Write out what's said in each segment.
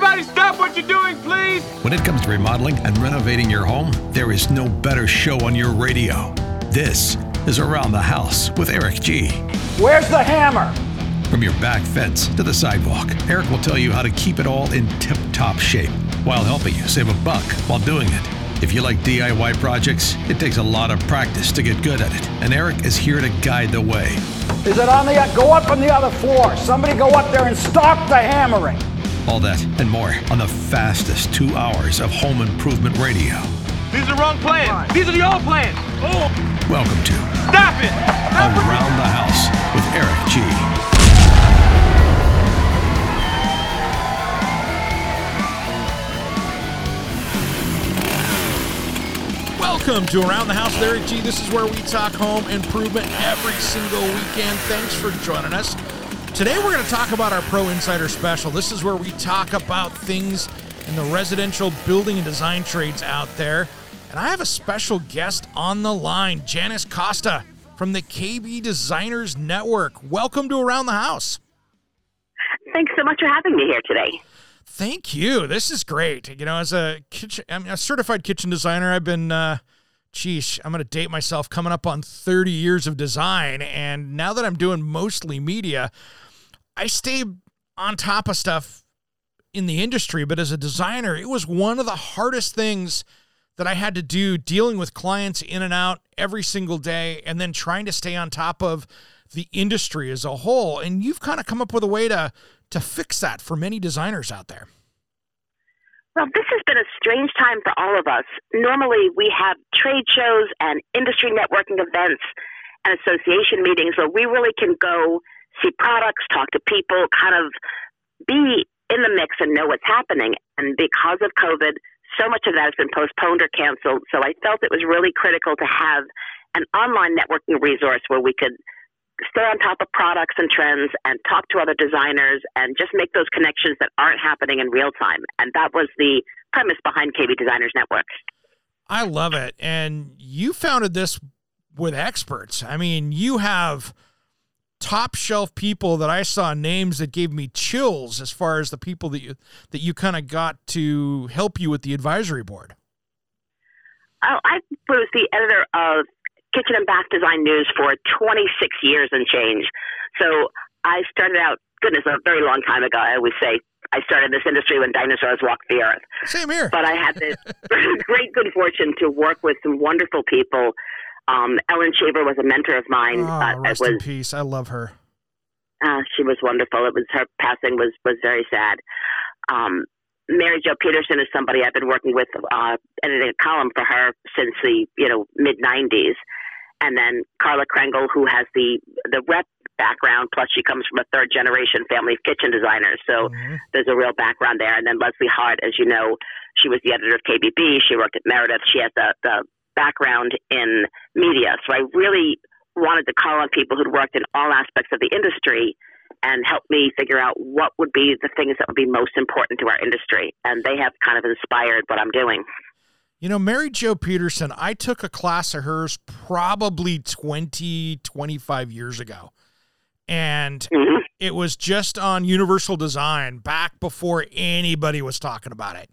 Everybody stop what you're doing, please! When it comes to remodeling and renovating your home, there is no better show on your radio. This is Around the House with Eric G. Where's the hammer? From your back fence to the sidewalk, Eric will tell you how to keep it all in tip top shape while helping you save a buck while doing it. If you like DIY projects, it takes a lot of practice to get good at it, and Eric is here to guide the way. Is it on the go up on the other floor? Somebody go up there and stop the hammering. All that and more on the fastest two hours of home improvement radio. These are the wrong plans. These are the old plans. Oh, Welcome to stop it! Stop it! Around the House with Eric G. Welcome to Around the House with Eric G. This is where we talk home improvement every single weekend. Thanks for joining us. Today we're going to talk about our Pro Insider Special. This is where we talk about things in the residential building and design trades out there. And I have a special guest on the line, Janice Costa from the KB Designers Network. Welcome to Around the House. Thanks so much for having me here today. Thank you. This is great. You know, as a kitchen, I'm a certified kitchen designer. I've been, uh, geez, I'm going to date myself coming up on 30 years of design. And now that I'm doing mostly media, I stay on top of stuff in the industry. But as a designer, it was one of the hardest things that I had to do dealing with clients in and out every single day and then trying to stay on top of the industry as a whole. And you've kind of come up with a way to to fix that for many designers out there. Well, this has been a strange time for all of us. Normally, we have trade shows and industry networking events and association meetings where we really can go see products, talk to people, kind of be in the mix and know what's happening. And because of COVID, so much of that has been postponed or canceled. So I felt it was really critical to have an online networking resource where we could stay on top of products and trends and talk to other designers and just make those connections that aren't happening in real time. And that was the premise behind KB Designers Network. I love it. And you founded this with experts. I mean, you have top shelf people that I saw names that gave me chills as far as the people that you that you kind of got to help you with the advisory board. Oh, I was the editor of Kitchen and Bath Design News for 26 years and change. So I started out, goodness, a very long time ago. I always say I started this industry when dinosaurs walked the earth. Same here. But I had the great good fortune to work with some wonderful people. Um, Ellen Cheever was a mentor of mine. Oh, uh, rest was, in peace. I love her. Uh, she was wonderful. It was her passing was was very sad. Um, Mary Jo Peterson is somebody I've been working with, uh, editing a column for her since the you know mid '90s, and then Carla Krengle, who has the the rep background, plus she comes from a third generation family of kitchen designers, so Mhm. there's a real background there. And then Leslie Hart, as you know, she was the editor of KBB. She worked at Meredith. She has the the background in media, so I really wanted to call on people who'd worked in all aspects of the industry and help me figure out what would be the things that would be most important to our industry. And they have kind of inspired what I'm doing. You know, Mary Jo Peterson, I took a class of hers probably 20, 25 years ago. And Mhm. it was just on universal design back before anybody was talking about it.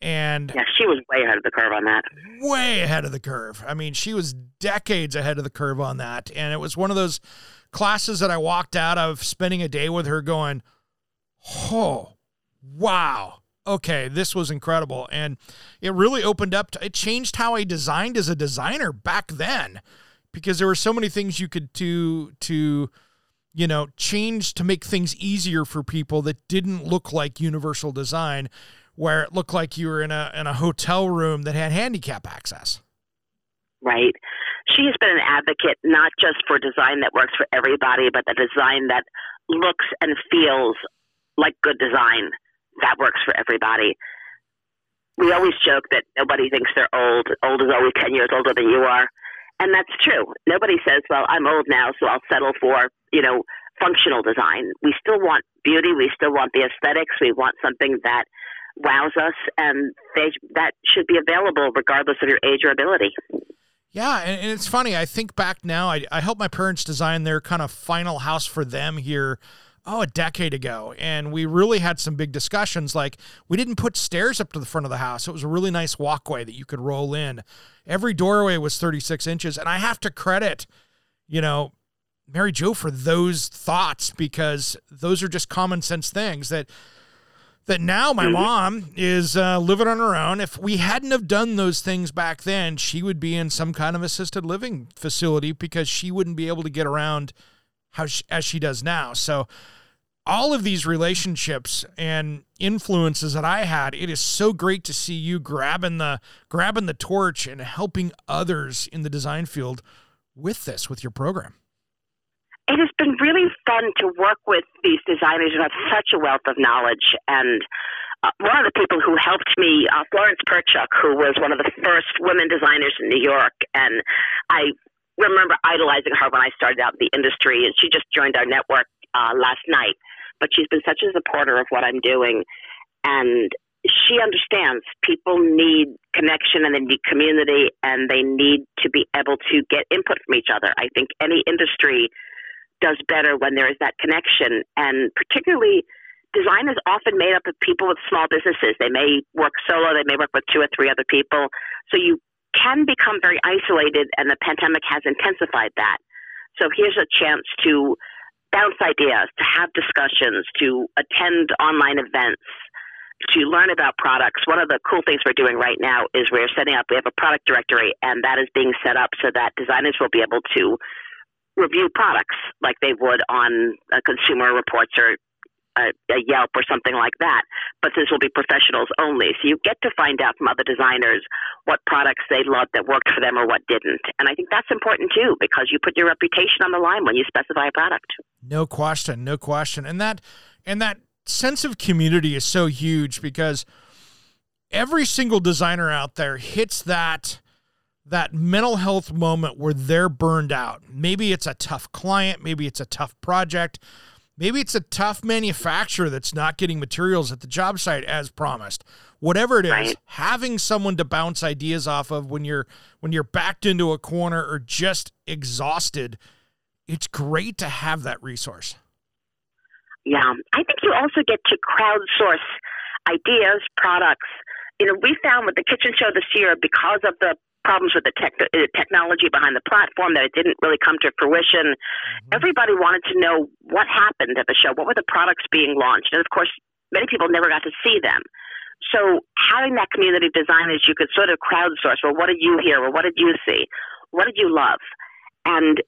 And Yeah, she was way ahead of the curve on that. way ahead of the curve. I mean, she was decades ahead of the curve on that. And it was one of those classes that I walked out of spending a day with her going, oh, wow. Okay, this was incredible. And it really opened up, to, it changed how I designed as a designer back then because there were so many things you could do to, you know, change to make things easier for people that didn't look like universal design where it looked like you were in a in a hotel room that had handicap access. right? She has been an advocate not just for design that works for everybody, but the design that looks and feels like good design that works for everybody. We always joke that nobody thinks they're old. Old is always 10 years older than you are. And that's true. Nobody says, well, I'm old now, so I'll settle for, you know, functional design. We still want beauty. We still want the aesthetics. We want something that wows us, and they, that should be available regardless of your age or ability. Yeah, and, and it's funny. I think back now. I, I helped my parents design their kind of final house for them here oh, a decade ago. And we really had some big discussions. Like, we didn't put stairs up to the front of the house. It was a really nice walkway that you could roll in. Every doorway was 36 inches. And I have to credit, you know, Mary Jo for those thoughts because those are just common sense things that that now my mm-hmm. mom is uh, living on her own. If we hadn't have done those things back then, she would be in some kind of assisted living facility because she wouldn't be able to get around how she, as she does now. So all of these relationships and influences that I had, it is so great to see you grabbing the grabbing the torch and helping others in the design field with this with your program it has been really fun to work with these designers who have such a wealth of knowledge. And uh, one of the people who helped me, uh, Florence Perchuk, who was one of the first women designers in New York, and I remember idolizing her when I started out in the industry, and she just joined our network uh, last night. But she's been such a supporter of what I'm doing, and she understands people need connection and they need community and they need to be able to get input from each other. I think any industry does better when there is that connection. And particularly, design is often made up of people with small businesses. They may work solo, they may work with two or three other people. So you can become very isolated, and the pandemic has intensified that. So here's a chance to bounce ideas, to have discussions, to attend online events, to learn about products. One of the cool things we're doing right now is we're setting up, we have a product directory, and that is being set up so that designers will be able to review products like they would on a Consumer Reports or a, a, Yelp or something like that. But this will be professionals only. So you get to find out from other designers what products they loved that worked for them or what didn't. And I think that's important too because you put your reputation on the line when you specify a product. No question, no question. And that and that sense of community is so huge because every single designer out there hits that that mental health moment where they're burned out. Maybe it's a tough client, maybe it's a tough project, maybe it's a tough manufacturer that's not getting materials at the job site as promised. Whatever it is, right. having someone to bounce ideas off of when you're when you're backed into a corner or just exhausted, it's great to have that resource. Yeah, I think you also get to crowdsource ideas, products. You know, we found with the kitchen show this year because of the problems with the tech, uh, technology behind the platform that it didn't really come to fruition. Mm-hmm. Everybody wanted to know what happened at the show. What were the products being launched? And of course, many people never got to see them. So having that community design is you could sort of crowdsource. Well, what did you hear? Well, what did you see? What did you love? And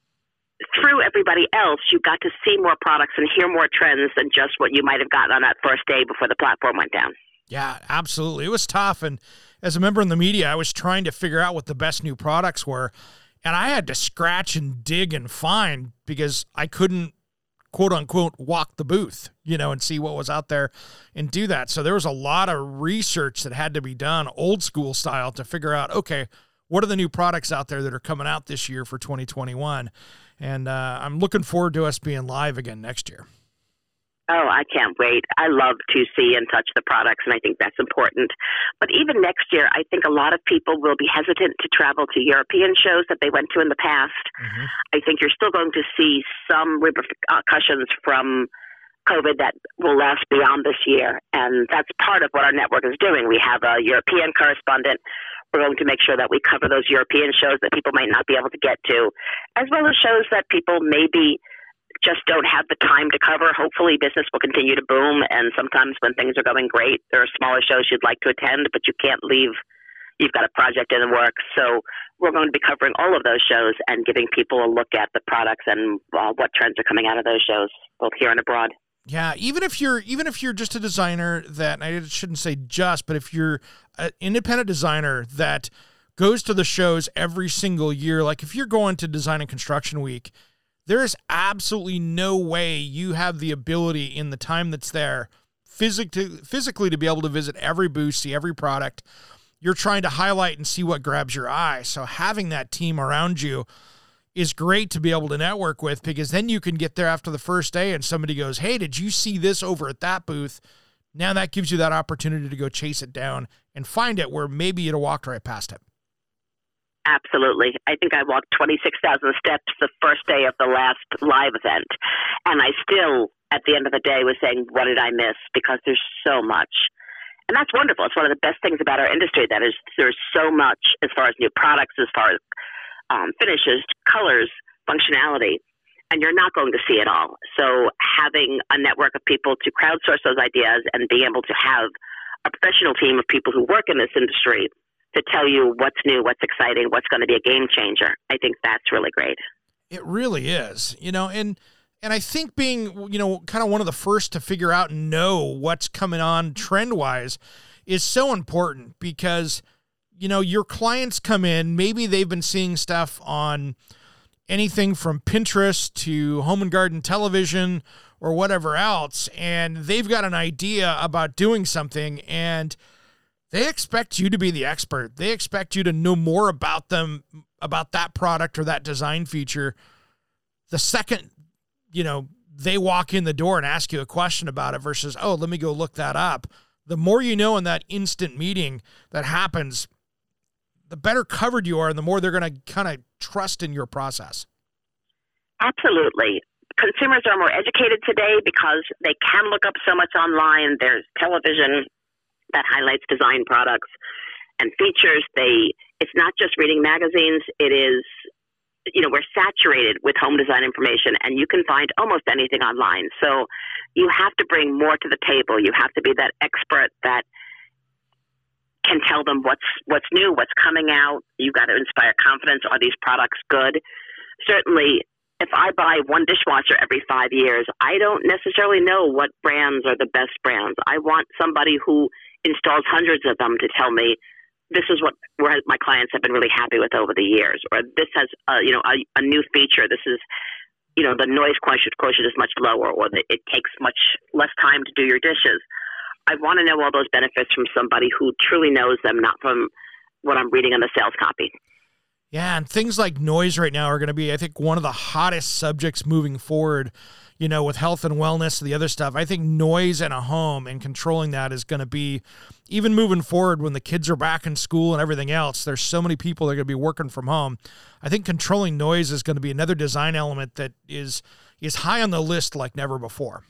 through everybody else, you got to see more products and hear more trends than just what you might have gotten on that first day before the platform went down. Yeah, absolutely. It was tough. And as a member in the media, I was trying to figure out what the best new products were. And I had to scratch and dig and find because I couldn't quote unquote walk the booth, you know, and see what was out there and do that. So there was a lot of research that had to be done, old school style, to figure out okay, what are the new products out there that are coming out this year for 2021? And uh, I'm looking forward to us being live again next year. Oh, I can't wait. I love to see and touch the products, and I think that's important. But even next year, I think a lot of people will be hesitant to travel to European shows that they went to in the past. Mm-hmm. I think you're still going to see some repercussions from COVID that will last beyond this year, and that's part of what our network is doing. We have a European correspondent. We're going to make sure that we cover those European shows that people might not be able to get to, as well as shows that people may be just don't have the time to cover. Hopefully, business will continue to boom. And sometimes when things are going great, there are smaller shows you'd like to attend, but you can't leave. You've got a project in the works. So we're going to be covering all of those shows and giving people a look at the products and uh, what trends are coming out of those shows, both here and abroad. Yeah, even if you're even if you're just a designer that I shouldn't say just, but if you're an independent designer that goes to the shows every single year, like if you're going to Design and Construction Week there is absolutely no way you have the ability in the time that's there physically physically to be able to visit every booth, see every product. You're trying to highlight and see what grabs your eye. So having that team around you is great to be able to network with because then you can get there after the first day and somebody goes, "Hey, did you see this over at that booth?" Now that gives you that opportunity to go chase it down and find it where maybe you'd have walked right past it. Absolutely. I think I walked 26,000 steps the first day of the last live event, and I still at the end of the day was saying, What did I miss? Because there's so much. And that's wonderful. It's one of the best things about our industry that is there's so much as far as new products, as far as um, finishes, colors, functionality, and you're not going to see it all. So having a network of people to crowdsource those ideas and being able to have a professional team of people who work in this industry to tell you what's new, what's exciting, what's going to be a game changer. I think that's really great. It really is. You know, and and I think being, you know, kind of one of the first to figure out and know what's coming on trend wise is so important because, you know, your clients come in, maybe they've been seeing stuff on anything from Pinterest to home and garden television or whatever else, and they've got an idea about doing something and they expect you to be the expert. They expect you to know more about them, about that product or that design feature. The second you know, they walk in the door and ask you a question about it versus, oh, let me go look that up. The more you know in that instant meeting that happens, the better covered you are and the more they're going to kind of trust in your process. Absolutely. Consumers are more educated today because they can look up so much online. There's television that highlights design products and features. They it's not just reading magazines, it is you know, we're saturated with home design information and you can find almost anything online. So you have to bring more to the table. You have to be that expert that can tell them what's what's new, what's coming out. You've got to inspire confidence. Are these products good? Certainly, if I buy one dishwasher every five years, I don't necessarily know what brands are the best brands. I want somebody who installs hundreds of them to tell me this is what my clients have been really happy with over the years, or this has a, you know a, a new feature. This is you know the noise quotient, quotient is much lower, or the, it takes much less time to do your dishes. I want to know all those benefits from somebody who truly knows them, not from what I'm reading on the sales copy. Yeah, and things like noise right now are going to be, I think, one of the hottest subjects moving forward you know, with health and wellness, the other stuff. I think noise in a home and controlling that is going to be, even moving forward when the kids are back in school and everything else, there's so many people that are going to be working from home. I think controlling noise is going to be another design element that is is high on the list like never before.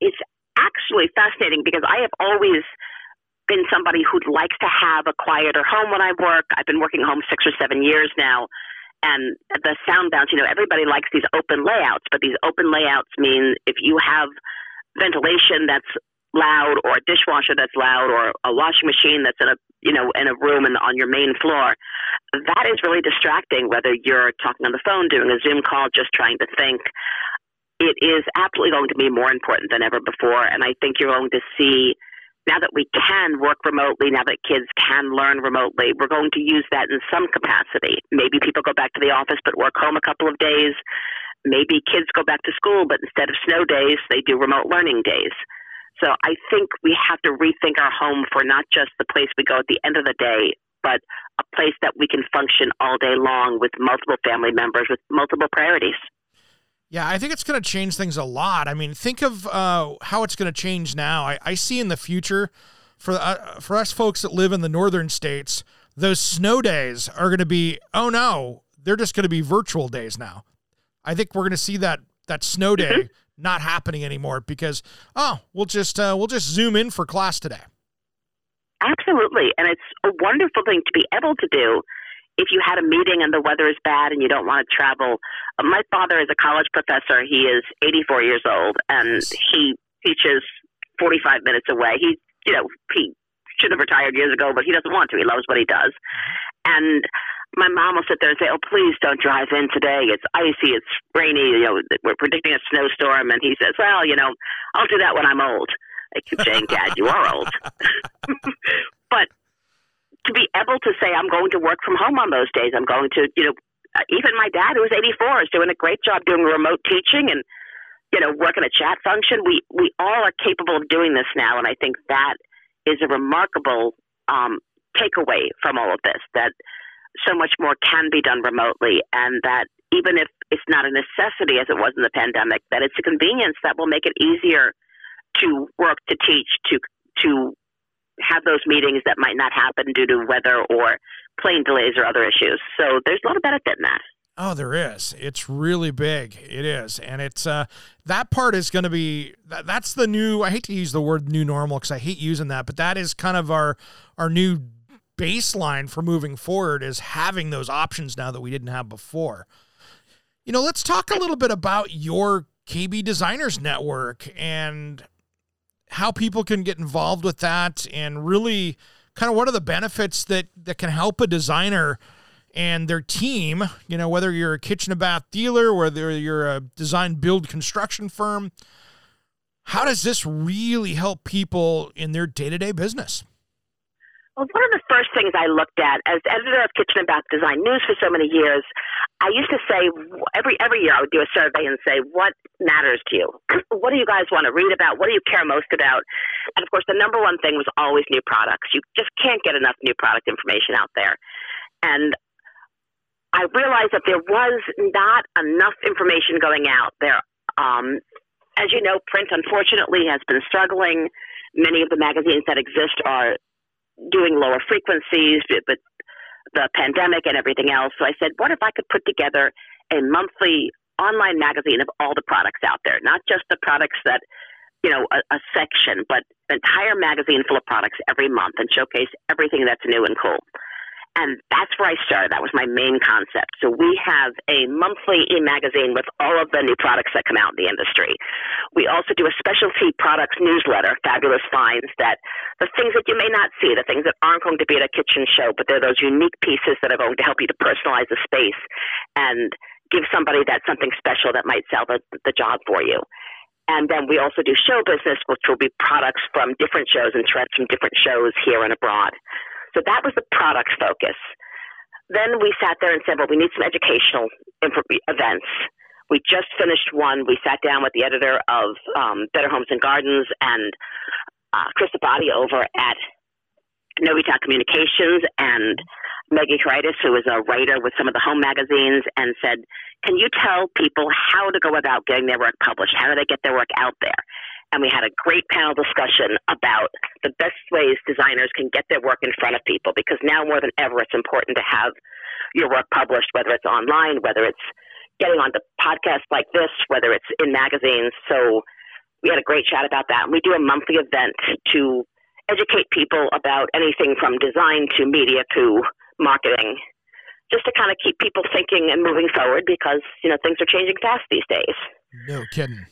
It's actually fascinating because I have always been somebody who likes to have a quieter home when I work. I've been working home six or seven years now and the sound bounce, you know, everybody likes these open layouts, but these open layouts mean if you have ventilation that's loud or a dishwasher that's loud or a washing machine that's in a you know in a room and on your main floor that is really distracting whether you're talking on the phone doing a zoom call just trying to think. It is absolutely going to be more important than ever before and i think you're going to see now that we can work remotely, now that kids can learn remotely, we're going to use that in some capacity. Maybe people go back to the office but work home a couple of days. Maybe kids go back to school, but instead of snow days, they do remote learning days. So I think we have to rethink our home for not just the place we go at the end of the day, but a place that we can function all day long with multiple family members with multiple priorities. Yeah, I think it's going to change things a lot. I mean, think of uh, how it's going to change now. I, I, see in the future for uh, for us folks that live in the northern states, those snow days are going to be oh no, they're just going to be virtual days now. I think we're going to see that that snow day mm-hmm. not happening anymore because oh, we'll just uh, we'll just zoom in for class today. Absolutely, and it's a wonderful thing to be able to do if you had a meeting and the weather is bad and you don't want to travel. Uh, my father is a college professor. He is 84 years old and he teaches 45 minutes away. He, you know, he should have retired years ago, but he doesn't want to. He loves what he does. And my mom will sit there and say, "Oh, please don't drive in today. It's icy. It's rainy. You know, we're predicting a snowstorm." And he says, "Well, you know, I'll do that when I'm old." I keep saying, "Dad, you are old." but to be able to say, I'm going to work from home on those days. I'm going to, you know, uh, even my dad, who was 84, is doing a great job doing remote teaching and, you know, working a chat function. We we all are capable of doing this now, and I think that is a remarkable um, takeaway from all of this. That so much more can be done remotely, and that even if it's not a necessity as it was in the pandemic, that it's a convenience that will make it easier to work, to teach, to to have those meetings that might not happen due to weather or plane delays or other issues. So there's a lot of benefit in that. Oh, there is. It's really big. It is, and it's uh, that part is going to be that, that's the new. I hate to use the word new normal because I hate using that, but that is kind of our our new baseline for moving forward is having those options now that we didn't have before. You know, let's talk a little bit about your KB Designers Network and how people can get involved with that and really kind of what are the benefits that that can help a designer and their team, you know, whether you're a kitchen and bath dealer, whether you're a design build construction firm, how does this really help people in their day-to-day business? Well, one of the first things I looked at as editor of Kitchen and Bath Design News for so many years, I used to say every every year I would do a survey and say, "What matters to you? what do you guys want to read about? What do you care most about?" And of course, the number one thing was always new products. You just can't get enough new product information out there. And I realized that there was not enough information going out there. Um, as you know, print unfortunately has been struggling. Many of the magazines that exist are doing lower frequencies, but the pandemic and everything else. So I said, what if I could put together a monthly online magazine of all the products out there, not just the products that, you know, a, a section, but an entire magazine full of products every month and showcase everything that's new and cool. And that's where I started. That was my main concept. So we have a monthly e-magazine with all of the new products that come out in the industry. We also do a specialty products newsletter, Fabulous Finds, that the things that you may not see, the things that aren't going to be at a kitchen show, but they're those unique pieces that are going to help you to personalize the space and give somebody that something special that might sell the, the job for you. And then we also do show business, which will be products from different shows and trends from different shows here and abroad. So that was the product focus. Then we sat there and said, well, we need some educational events. We just finished one. We sat down with the editor of um, Better Homes and Gardens and uh, Chris Abbate over at Novita Communications and Maggie Karitis, who is a writer with some of the home magazines, and said, Can you tell people how to go about getting their work published? How do they get their work out there? And we had a great panel discussion about the best ways designers can get their work in front of people because now more than ever it's important to have your work published, whether it's online, whether it's getting onto podcasts like this, whether it's in magazines. So we had a great chat about that. And we do a monthly event to educate people about anything from design to media to marketing, just to kind of keep people thinking and moving forward because, you know, things are changing fast these days. No kidding.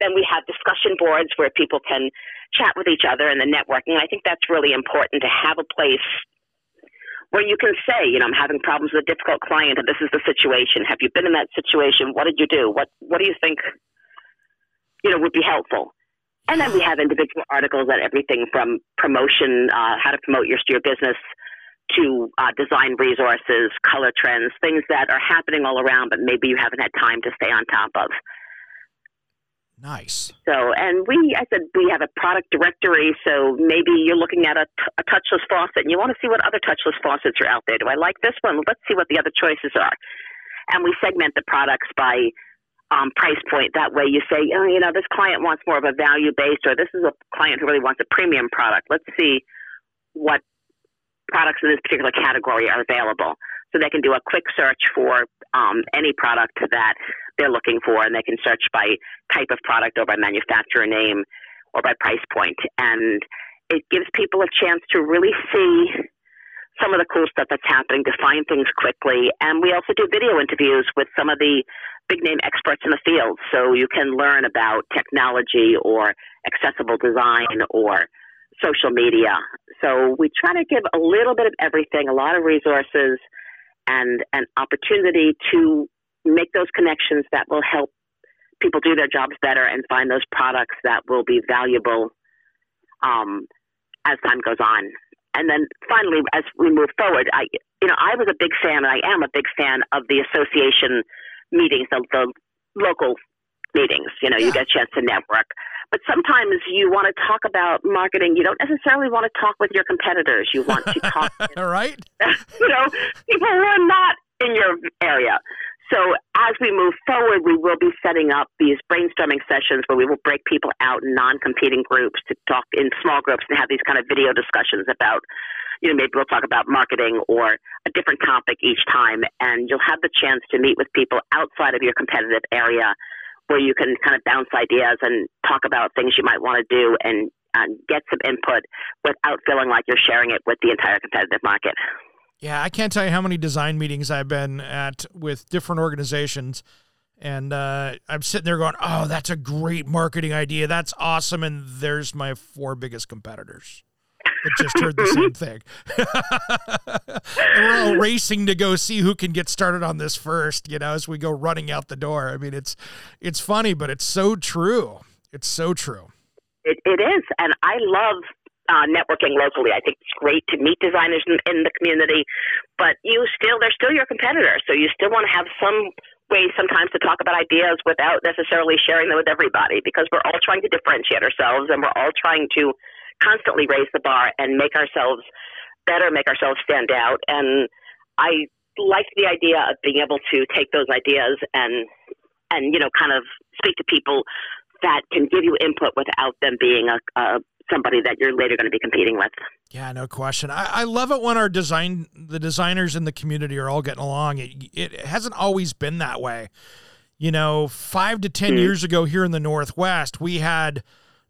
Then we have discussion boards where people can chat with each other and the networking. I think that's really important to have a place where you can say, you know, I'm having problems with a difficult client and this is the situation. Have you been in that situation? What did you do? What what do you think you know would be helpful? And then we have individual articles on everything from promotion, uh, how to promote your your business, to uh, design resources, color trends, things that are happening all around, but maybe you haven't had time to stay on top of. Nice. So, and we, I said, we have a product directory. So maybe you're looking at a, touchless faucet and you want to see what other touchless faucets are out there. Do I like this one? Let's see what the other choices are. And we segment the products by um, price point. That way you say, oh, you know, this client wants more of a value based, or this is a client who really wants a premium product. Let's see what products in this particular category are available. So they can do a quick search for um, any product that they're looking for, and they can search by type of product or by manufacturer name or by price point. And it gives people a chance to really see some of the cool stuff that's happening, to find things quickly. And we also do video interviews with some of the big name experts in the field. So you can learn about technology or accessible design or social media. So we try to give a little bit of everything, a lot of resources and an opportunity to make those connections that will help people do their jobs better and find those products that will be valuable um, as time goes on. And then finally, as we move forward, I you know I was a big fan, and I am a big fan of the association meetings, the, the local meetings. You know, yeah. you get a chance to network. But sometimes you want to talk about marketing. You don't necessarily want to talk with your competitors. You want to talk, right? you know, people who are not in your area. So as we move forward, we will be setting up these brainstorming sessions where we will break people out in non-competing groups to talk in small groups and have these kind of video discussions about, you know, maybe we'll talk about marketing or a different topic each time. And you'll have the chance to meet with people outside of your competitive area where you can kind of bounce ideas and talk about things you might want to do and, and get some input without feeling like you're sharing it with the entire competitive market. Yeah, I can't tell you how many design meetings I've been at with different organizations. And uh, I'm sitting there going, oh, that's a great marketing idea. That's awesome. And there's my four biggest competitors that just heard the same thing. we're all racing to go see who can get started on this first, you know, as we go running out the door. I mean, it's it's funny, but it's so true. It's so true. It, it is. And I love uh, networking locally. I think it's great to meet designers in, in the community, but you still they're still your competitors, so you still want to have some way sometimes to talk about ideas without necessarily sharing them with everybody because we're all trying to differentiate ourselves and we're all trying to constantly raise the bar and make ourselves better, make ourselves stand out. And I like the idea of being able to take those ideas and and you know kind of speak to people that can give you input without them being a, a somebody that you're later going to be competing with. Yeah, no question. I, I love it when our design, the designers in the community are all getting along. It, it hasn't always been that way. You know, five to 10 mm-hmm. years ago here in the Northwest, we had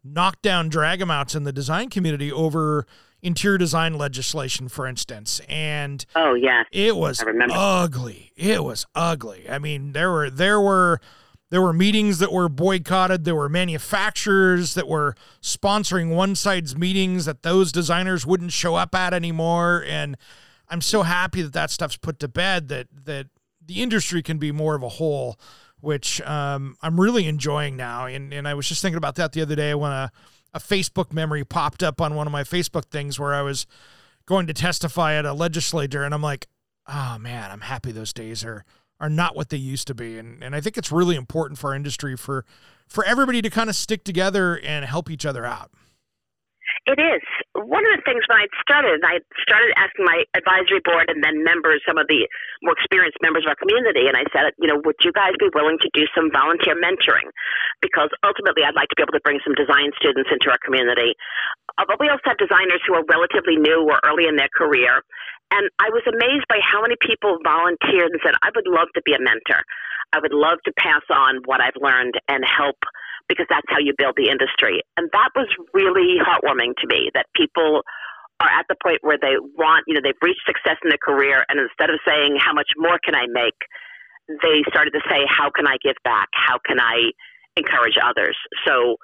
knockdown drag-em-outs in the design community over interior design legislation, for instance. And oh yeah, it was ugly. It was ugly. I mean, there were there were there were meetings that were boycotted. There were manufacturers that were sponsoring one side's meetings that those designers wouldn't show up at anymore. And I'm so happy that that stuff's put to bed. That that the industry can be more of a whole, which um, I'm really enjoying now. And and I was just thinking about that the other day when a a Facebook memory popped up on one of my Facebook things where I was going to testify at a legislature, and I'm like, oh man, I'm happy those days are are not what they used to be. And and I think it's really important for our industry for for everybody to kind of stick together and help each other out. It is. One of the things when I started, I started asking my advisory board and then members, some of the more experienced members of our community, and I said, you know, would you guys be willing to do some volunteer mentoring? Because ultimately, I'd like to be able to bring some design students into our community. Uh, but we also have designers who are relatively new or early in their career, and I was amazed by how many people volunteered and said, I would love to be a mentor. I would love to pass on what I've learned and help because that's how you build the industry. And that was really heartwarming to me that people are at the point where they want, you know, they've reached success in their career. And instead of saying, how much more can I make? They started to say, how can I give back? How can I encourage others? So,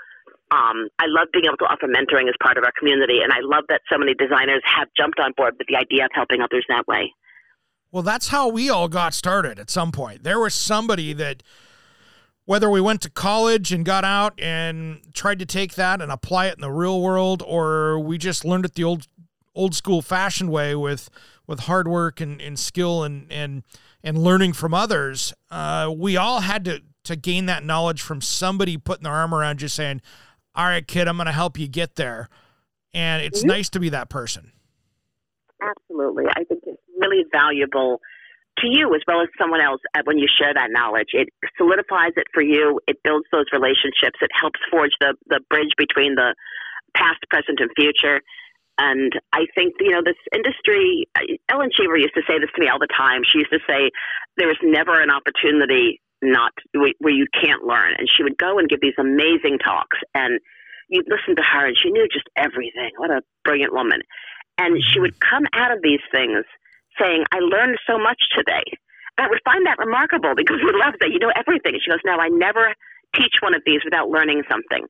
um, I love being able to offer mentoring as part of our community, and I love that so many designers have jumped on board with the idea of helping others that way. Well, that's how we all got started at some point. There was somebody that, whether we went to college and got out and tried to take that and apply it in the real world, or we just learned it the old old school fashioned way with with hard work and, and skill and and and learning from others, uh, we all had to to gain that knowledge from somebody putting their arm around you saying, all right, kid, I'm going to help you get there. And it's mm-hmm. nice to be that person. Absolutely. I think it's really valuable to you as well as someone else when you share that knowledge. It solidifies it for you. It builds those relationships. It helps forge the, the bridge between the past, present, and future. And I think, you know, this industry, Ellen Cheever used to say this to me all the time. She used to say, there is never an opportunity not where you can't learn. And she would go and give these amazing talks, and you'd listen to her, and she knew just everything. What a brilliant woman! And she mm-hmm. would come out of these things saying, "I learned so much today." And I would find that remarkable because we love that you know everything. She goes, "Now I never teach one of these without learning something."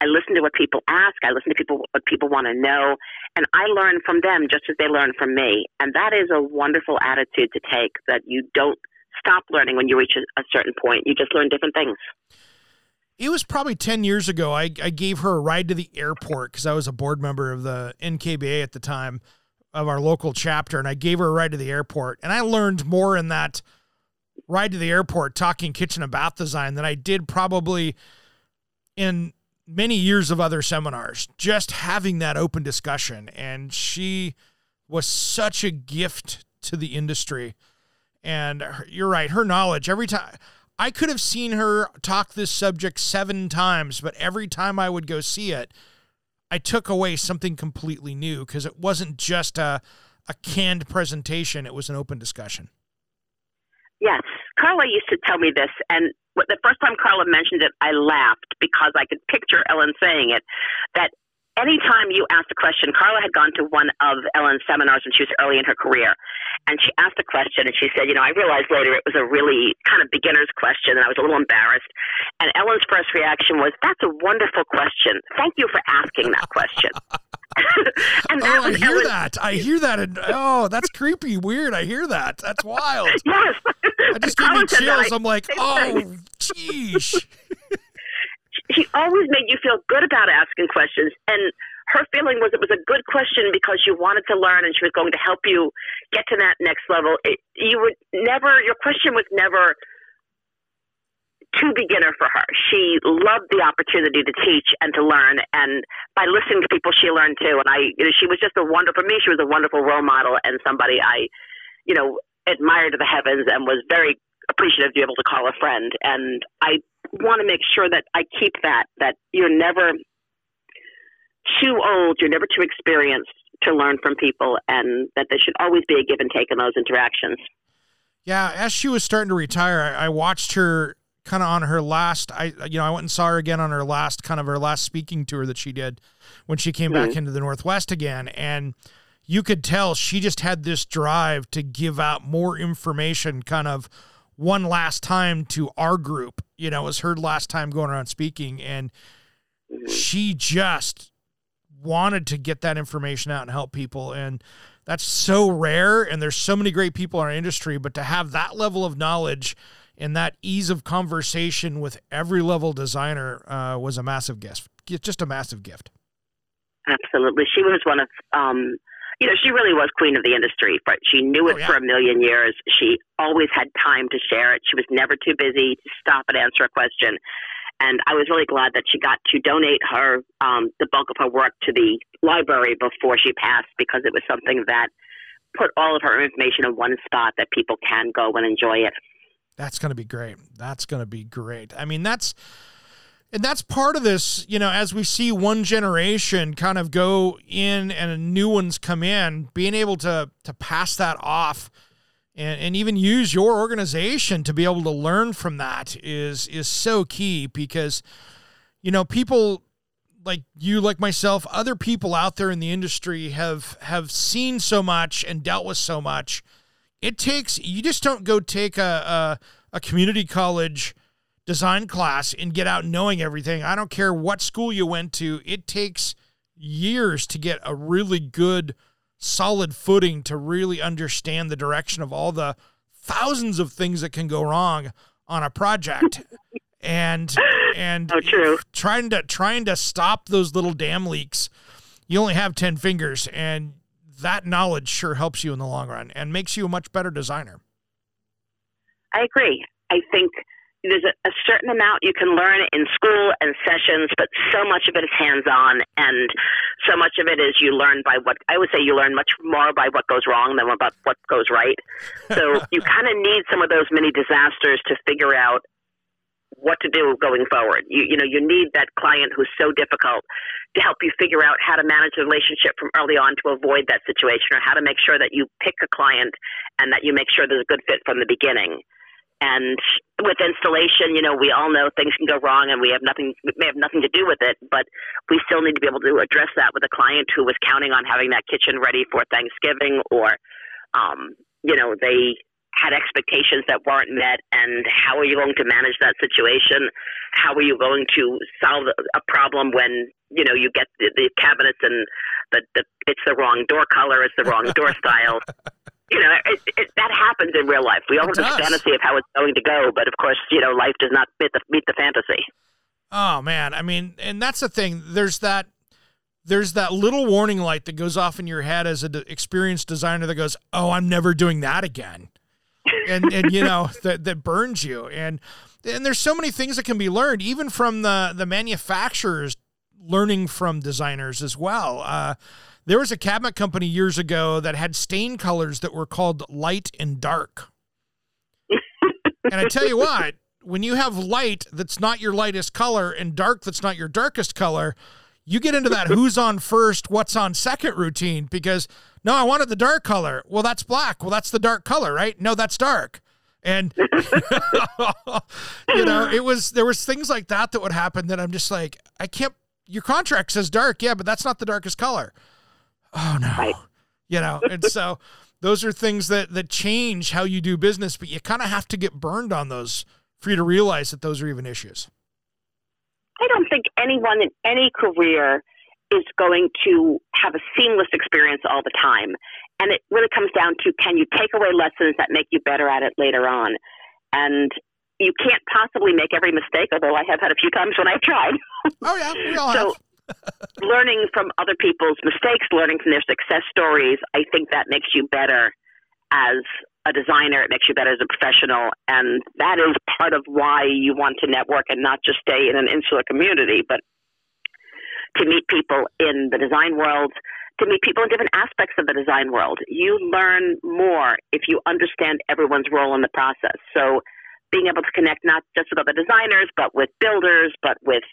I listen to what people ask. I listen to people what people want to know, and I learn from them just as they learn from me. And that is a wonderful attitude to take. That you don't stop learning when you reach a, a certain point. You just learn different things. It was probably 10 years ago. I, I gave her a ride to the airport because I was a board member of the NKBA at the time of our local chapter. And I gave her a ride to the airport. And I learned more in that ride to the airport talking kitchen and bath design than I did probably in many years of other seminars, just having that open discussion. And she was such a gift to the industry And you're right, her knowledge every time. I could have seen her talk this subject seven times, but every time I would go see it, I took away something completely new because it wasn't just a, a canned presentation, it was an open discussion. Yes. Carla used to tell me this, and the first time Carla mentioned it, I laughed because I could picture Ellen saying it. That anytime you asked a question, Carla had gone to one of Ellen's seminars when she was early in her career, and she asked a question, and she said, "You know, I realized later it was a really kind of beginner's question, and I was a little embarrassed." And Ellen's first reaction was, "That's a wonderful question. Thank you for asking that question." and oh, that oh, I hear Ellen. that. I hear that, and oh, that's creepy, weird. I hear that. That's wild. yes. I just gave me chills. I'm like, oh, geez she always made you feel good about asking questions. And her feeling was it was a good question because you wanted to learn and she was going to help you get to that next level. It, you would never, your question was never too beginner for her. She loved the opportunity to teach and to learn, and by listening to people, she learned too. And I, you know, she was just a wonderful. For me, she was a wonderful role model and somebody I, you know, admired to the heavens and was very appreciative to be able to call a friend. And I want to make sure that I keep that, that you're never too old, you're never too experienced to learn from people, and that there should always be a give and take in those interactions. Yeah, as she was starting to retire, I, I watched her kind of on her last I you know I went and saw her again on her last kind of her last speaking tour that she did when she came mm-hmm. back into the Northwest again and you could tell she just had this drive to give out more information kind of one last time to our group. You know, it was her last time going around speaking, and she just wanted to get that information out and help people. And that's so rare. And there's so many great people in our industry, but to have that level of knowledge and that ease of conversation with every level designer uh, was a massive gift. Just a massive gift. Absolutely. She was one of um, you know, she really was queen of the industry. But she knew it oh, yeah. for a million years. She always had time to share it. She was never too busy to stop and answer a question. And I was really glad that she got to donate her um, the bulk of her work to the library before she passed because it was something that put all of her information in one spot that people can go and enjoy it. That's going to be great. That's going to be great. I mean, that's and that's part of this, you know, as we see one generation kind of go in and new ones come in, being able to to pass that off and, and even use your organization to be able to learn from that is is so key because you know, people like you like myself, other people out there in the industry have have seen so much and dealt with so much. It takes you just don't go take a, a, a community college design class and get out knowing everything. I don't care what school you went to, it takes years to get a really good, solid footing to really understand the direction of all the thousands of things that can go wrong on a project. and and oh, true. trying to trying to stop those little dam leaks. You only have 10 fingers and that knowledge sure helps you in the long run and makes you a much better designer. I agree. I think there's a, a, certain amount you can learn in school and sessions, but so much of it is hands on, and so much of it is you learn by what I would say you learn much more by what goes wrong than about what goes right. So you kind of need some of those mini disasters to figure out what to do going forward. You you know you need that client who's so difficult to help you figure out how to manage the relationship from early on to avoid that situation, or how to make sure that you pick a client and that you make sure there's a good fit from the beginning. And with installation, you know, we all know things can go wrong and we have nothing, we may have nothing to do with it, but we still need to be able to address that with a client who was counting on having that kitchen ready for Thanksgiving or, um, you know, they had expectations that weren't met and how are you going to manage that situation? How are you going to solve a problem when, you know, you get the, the cabinets and the, the, it's the wrong door color, it's the wrong door style you know, it, it, that happens in real life. We all it have this fantasy of how it's going to go, but of course, you know, life does not meet the, meet the fantasy. Oh man, I mean, and that's the thing. There's that, there's that little warning light that goes off in your head as an experienced designer that goes, "Oh, I'm never doing that again," and and you know that that burns you. And and there's so many things that can be learned, even from the the manufacturers learning from designers as well. Uh, there was a cabinet company years ago that had stain colors that were called light and dark. and I tell you what, when you have light that's not your lightest color and dark that's not your darkest color, you get into that who's on first, what's on second routine because no, I wanted the dark color. Well, that's black. Well, that's the dark color, right? No, that's dark. And you know, it was there was things like that that would happen that I'm just like, I can't your contract says dark, yeah, but that's not the darkest color. Oh no. Right. You know, and so those are things that that change how you do business, but you kind of have to get burned on those for you to realize that those are even issues. I don't think anyone in any career is going to have a seamless experience all the time. And it really comes down to can you take away lessons that make you better at it later on? And you can't possibly make every mistake, although I have had a few times when I've tried. Oh yeah, we all so have. Learning from other people's mistakes, learning from their success stories, I think that makes you better as a designer. It makes you better as a professional. And that is part of why you want to network and not just stay in an insular community, but to meet people in the design world, to meet people in different aspects of the design world. You learn more if you understand everyone's role in the process. So being able to connect not just with other designers, but with builders, but with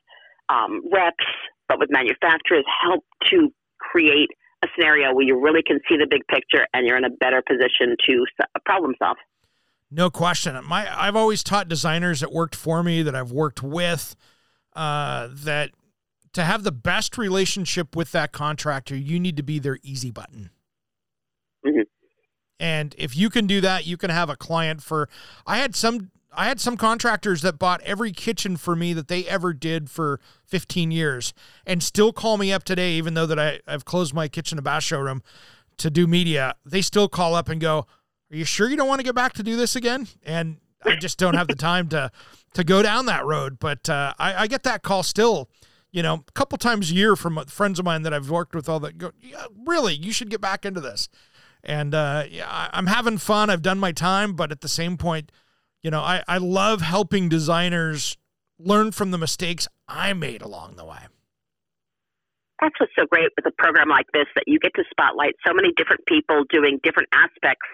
um, reps, but with manufacturers, help to create a scenario where you really can see the big picture and you're in a better position to problem solve. No question. My I've always taught designers that worked for me, that I've worked with, uh, that to have the best relationship with that contractor, you need to be their easy button. Mhm. And if you can do that, you can have a client for. I had some. I had some contractors that bought every kitchen for me that they ever did for 15 years, and still call me up today, even though that I, I've closed my kitchen and bath showroom to do media. They still call up and go, "Are you sure you don't want to get back to do this again?" And I just don't have the time to to go down that road. But uh, I, I get that call still you know, a couple times a year from friends of mine that I've worked with all that go, yeah, really, you should get back into this. And uh, yeah, I'm having fun. I've done my time, but at the same point, you know, I, I love helping designers learn from the mistakes I made along the way. That's what's so great with a program like this that you get to spotlight so many different people doing different aspects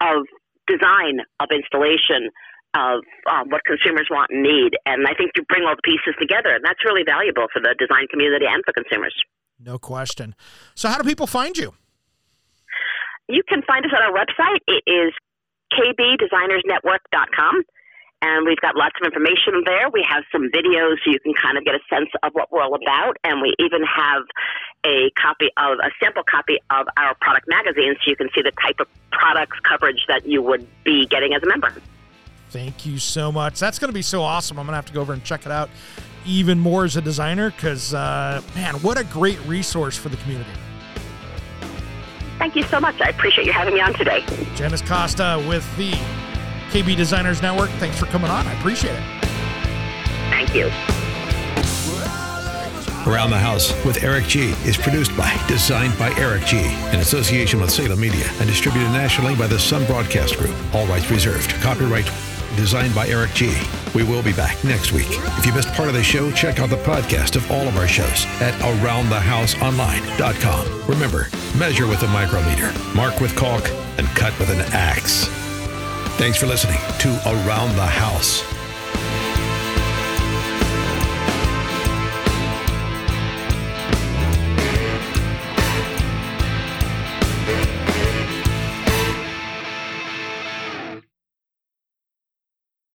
of design, of installation, of um, what consumers want and need. And I think you bring all the pieces together, and that's really valuable for the design community and for consumers. No question. So, how do people find you? You can find us on our website. It is kbdesignersnetwork.com. And we've got lots of information there. We have some videos so you can kind of get a sense of what we're all about. And we even have a copy of a sample copy of our product magazine so you can see the type of products coverage that you would be getting as a member. Thank you so much. That's going to be so awesome. I'm going to have to go over and check it out even more as a designer because, uh, man, what a great resource for the community. Thank you so much. I appreciate you having me on today. Janice Costa with the KB Designers Network. Thanks for coming on. I appreciate it. Thank you. Around the House with Eric G is produced by Designed by Eric G in association with Salem Media and distributed nationally by the Sun Broadcast Group. All rights reserved. Copyright Designed by Eric G. We will be back next week. If you missed part of the show, check out the podcast of all of our shows at AroundTheHouseOnline.com. Remember, measure with a micrometer, mark with caulk, and cut with an axe. Thanks for listening to Around the House.